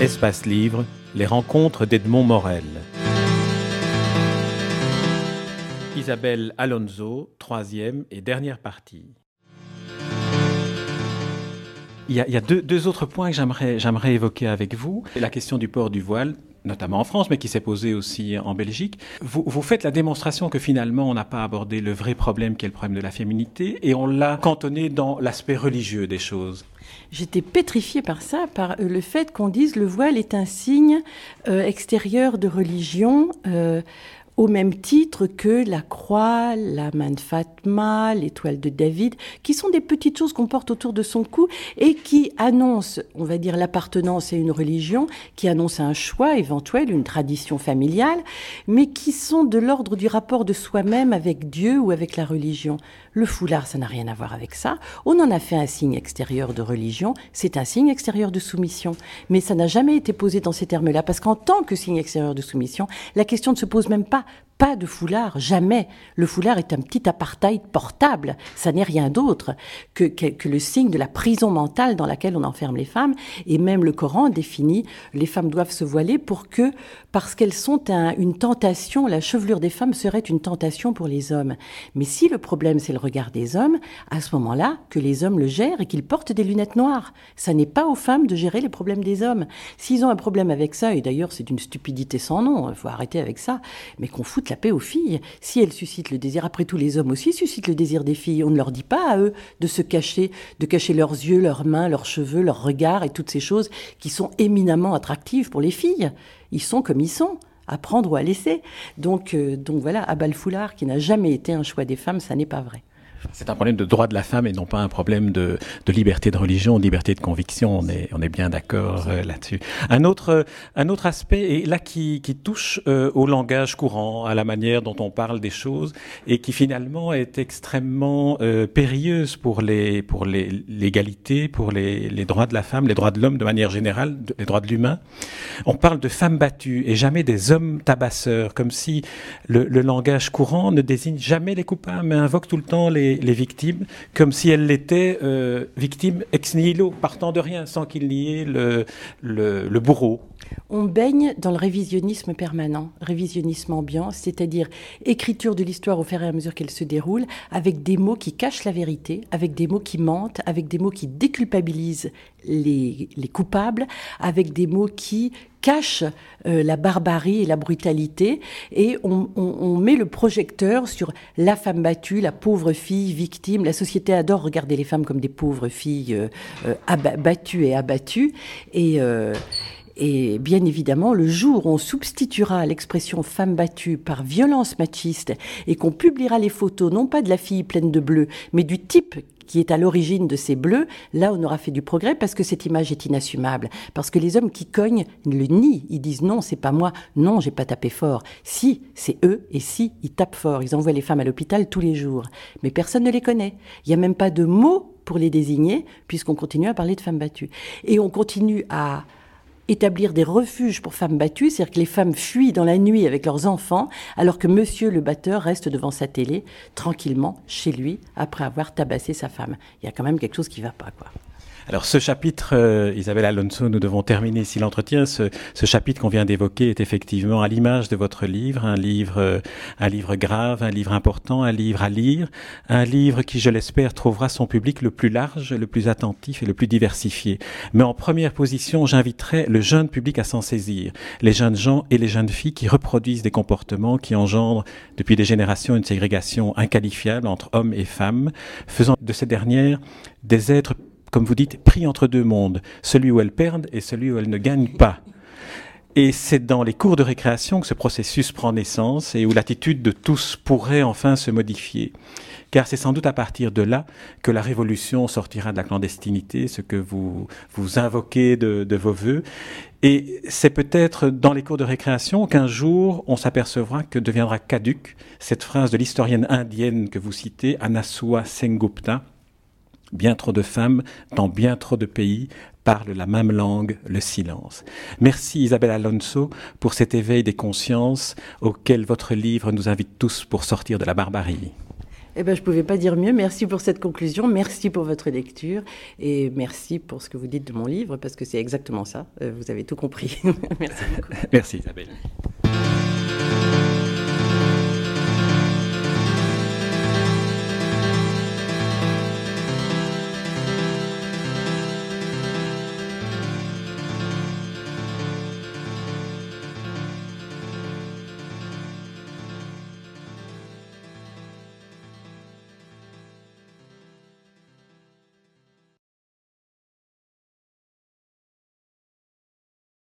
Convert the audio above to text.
Espace Livre, les rencontres d'Edmond Morel. Isabelle Alonso, troisième et dernière partie. Il y a, deux, autres points que j'aimerais évoquer avec vous. La question du port du voile, notamment en France, mais qui s'est posée aussi en Belgique. Vous, faites la démonstration que finalement, on n'a pas abordé le vrai problème qui est le problème de la féminité, et on l'a cantonné dans l'aspect religieux des choses. J'étais pétrifiée par ça, par euh, le fait qu'on dise le voile est un signe euh, extérieur de religion. Euh, au même titre que la croix, la main de Fatma, l'étoile de David, qui sont des petites choses qu'on porte autour de son cou et qui annoncent, on va dire, l'appartenance à une religion, qui annoncent un choix éventuel, une tradition familiale, mais qui sont de l'ordre du rapport de soi-même avec Dieu ou avec la religion. Le foulard, ça n'a rien à voir avec ça. On en a fait un signe extérieur de religion, c'est un signe extérieur de soumission. Mais ça n'a jamais été posé dans ces termes-là, parce qu'en tant que signe extérieur de soumission, la question ne se pose même pas pas de foulard, jamais. Le foulard est un petit apartheid portable, ça n'est rien d'autre que, que, le signe de la prison mentale dans laquelle on enferme les femmes. Et même le Coran définit les femmes doivent se voiler pour que, parce qu'elles sont une tentation, la chevelure des femmes serait une tentation pour les hommes. Mais si le problème c'est le regard des hommes, à ce moment-là, que les hommes le gèrent et qu'ils portent des lunettes noires. Ça n'est pas aux femmes de gérer les problèmes des hommes. S'ils ont un problème avec ça, et d'ailleurs c'est une stupidité sans nom, il faut arrêter avec ça, mais qu'on foute la paix aux filles. Si elles suscitent le désir, après tout, les hommes aussi suscitent le désir des filles. On ne leur dit pas à eux de se cacher, de cacher leurs yeux, leurs mains, leurs cheveux, leurs regards et toutes ces choses qui sont éminemment attractives pour les filles. Ils sont comme ils sont à prendre ou à laisser. Donc, euh, donc voilà, à foulard, qui n'a jamais été un choix des femmes, ça n'est pas vrai. C'est un problème de droit de la femme et non pas un problème de, de liberté de religion, de liberté de conviction. On est, on est bien d'accord euh, là-dessus. Un autre, un autre aspect, et là qui, qui touche euh, au langage courant, à la manière dont on parle des choses, et qui finalement est extrêmement euh, périlleuse pour les, pour les l'égalité, pour les, les droits de la femme, les droits de l'homme de manière générale, les droits de l'humain. On parle de femmes battues et jamais des hommes tabasseurs, comme si le, le langage courant ne désigne jamais les coupables, mais invoque tout le temps les les, victimes comme si elles l'étaient euh, victimes ex nihilo, partant de rien, sans qu'il n'y ait le, le, bourreau. On baigne dans le révisionnisme permanent, révisionnisme ambiant, c'est-à-dire écriture de l'histoire au fur et à mesure qu'elle se déroule, avec des mots qui cachent la vérité, avec des mots qui mentent, avec des mots qui déculpabilisent les, les coupables, avec des mots qui cache euh, la barbarie et la brutalité et on, met le projecteur sur la femme battue, la pauvre fille victime. La société adore regarder les femmes comme des pauvres filles euh, euh, battues et abattues et et bien évidemment, le jour où on substituera l'expression femme battue par violence machiste et qu'on publiera les photos non pas de la fille pleine de bleu, mais du type qui est à l'origine de ces bleus, là on aura fait du progrès parce que cette image est inassumable. Parce que les hommes qui cognent le nient, ils disent non, c'est pas moi, non, j'ai pas tapé fort. Si, c'est eux, et si, ils tapent fort. Ils envoient les femmes à l'hôpital tous les jours. Mais personne ne les connaît. Il n'y a même pas de mots pour les désigner, puisqu'on continue à parler de femmes battues. Et on continue à établir des refuges pour femmes battues, c'est-à-dire que les femmes fuient dans la nuit avec leurs enfants, alors que monsieur le batteur reste devant sa télé, tranquillement, chez lui, après avoir tabassé sa femme. Il y a quand même quelque chose qui ne va pas, quoi. Alors ce chapitre, euh, Isabelle Alonso, nous devons terminer ici l'entretien. Ce, ce, chapitre qu'on vient d'évoquer est effectivement à l'image de votre livre, un livre, euh, un livre grave, un livre important, un livre à lire, un livre qui, je l'espère, trouvera son public le plus large, le plus attentif et le plus diversifié. Mais en première position, j'inviterai le jeune public à s'en saisir, les jeunes gens et les jeunes filles qui reproduisent des comportements qui engendrent depuis des générations une ségrégation inqualifiable entre hommes et femmes, faisant de ces dernières des êtres comme vous dites, pris entre deux mondes, celui où elles perdent et celui où elles ne gagnent pas. Et c'est dans les cours de récréation que ce processus prend naissance et où l'attitude de tous pourrait enfin se modifier. Car c'est sans doute à partir de là que la révolution sortira de la clandestinité, ce que vous, vous invoquez de, de vos voeux. Et c'est peut-être dans les cours de récréation qu'un jour on s'apercevra que deviendra caduque cette phrase de l'historienne indienne que vous citez, Anasua Sengupta, Bien trop de femmes dans bien trop de pays parlent la même langue, le silence. Merci Isabelle Alonso pour cet éveil des consciences auquel votre livre nous invite tous pour sortir de la barbarie. Eh ben, je ne pouvais pas dire mieux. Merci pour cette conclusion. Merci pour votre lecture. Et merci pour ce que vous dites de mon livre, parce que c'est exactement ça. Euh, vous avez tout compris. merci beaucoup. Merci Isabelle.